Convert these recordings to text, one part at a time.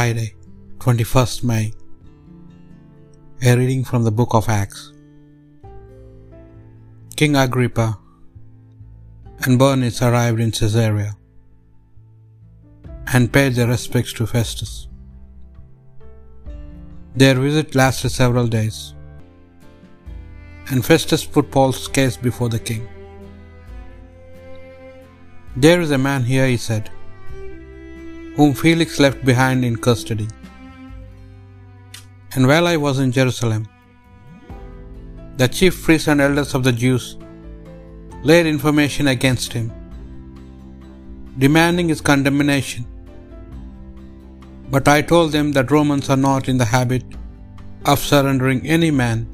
Friday, 21st May. A reading from the book of Acts. King Agrippa and Bernice arrived in Caesarea and paid their respects to Festus. Their visit lasted several days, and Festus put Paul's case before the king. There is a man here, he said, whom Felix left behind in custody. And while I was in Jerusalem, the chief priests and elders of the Jews laid information against him, demanding his condemnation. But I told them that Romans are not in the habit of surrendering any man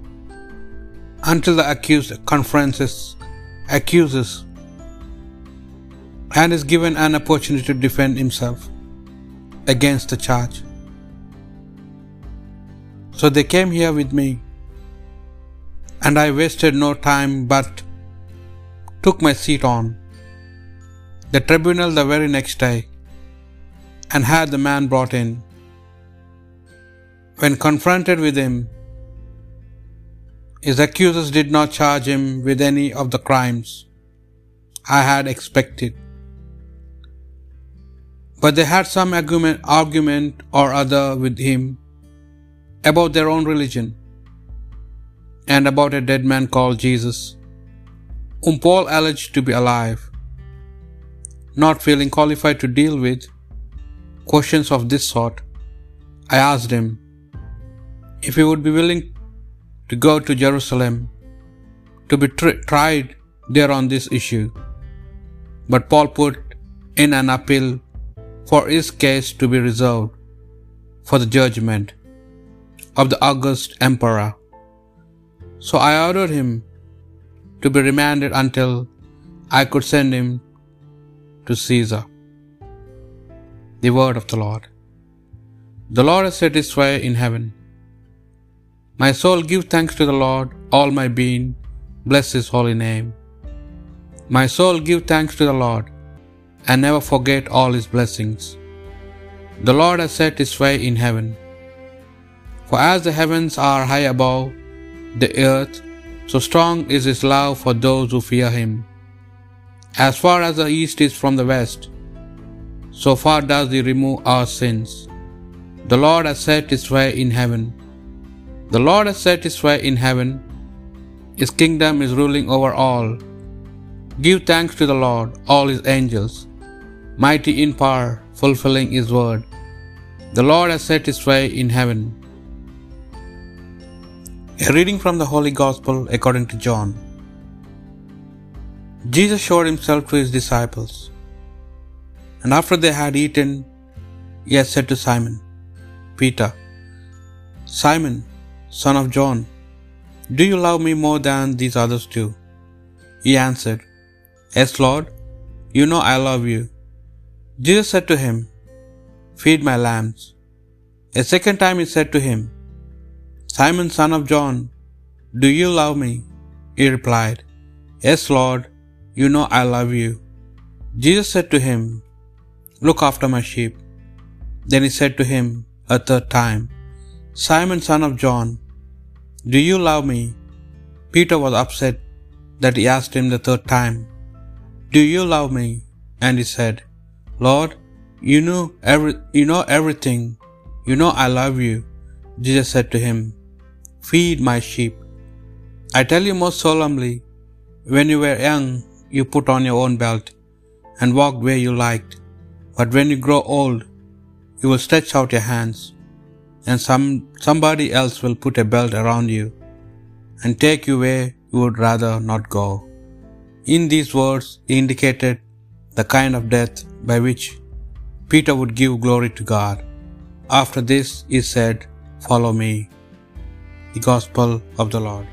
until the accused confesses, accuses, and is given an opportunity to defend himself against the charge. So they came here with me, and I wasted no time but took my seat on the tribunal the very next day and had the man brought in. When confronted with him, his accusers did not charge him with any of the crimes I had expected. But they had some argument, argument or other with him about their own religion and about a dead man called Jesus, whom Paul alleged to be alive. Not feeling qualified to deal with questions of this sort, I asked him if he would be willing to go to Jerusalem to be tr- tried there on this issue. But Paul put in an appeal for his case to be reserved for the judgment of the august emperor. So I ordered him to be remanded until I could send him to Caesar. The word of the Lord. The Lord his way in heaven. My soul give thanks to the Lord, all my being, bless his holy name. My soul give thanks to the Lord, and never forget all his blessings. The Lord has set his way in heaven. For as the heavens are high above the earth, so strong is his love for those who fear him. As far as the east is from the west, so far does he remove our sins. The Lord has set his way in heaven. The Lord has set his way in heaven. His kingdom is ruling over all. Give thanks to the Lord, all his angels, mighty in power, fulfilling his word. The Lord has set his way in heaven. A reading from the Holy Gospel according to John. Jesus showed himself to his disciples, and after they had eaten, he said to Simon Peter, Simon, son of John, do you love me more than these others do? He answered, Yes, Lord, you know I love you. Jesus said to him, Feed my lambs. A second time he said to him, Simon, son of John, do you love me? He replied, Yes, Lord, you know I love you. Jesus said to him, Look after my sheep. Then he said to him a third time, Simon, son of John, do you love me? Peter was upset that he asked him the third time, Do you love me? And he said, Lord, you know every you know everything. You know I love you. Jesus said to him, Feed my sheep. I tell you most solemnly, when you were young, you put on your own belt and walked where you liked. But when you grow old, you will stretch out your hands, and some somebody else will put a belt around you and take you where you would rather not go. In these words, he indicated the kind of death by which Peter would give glory to God. After this, he said, Follow me. The Gospel of the Lord.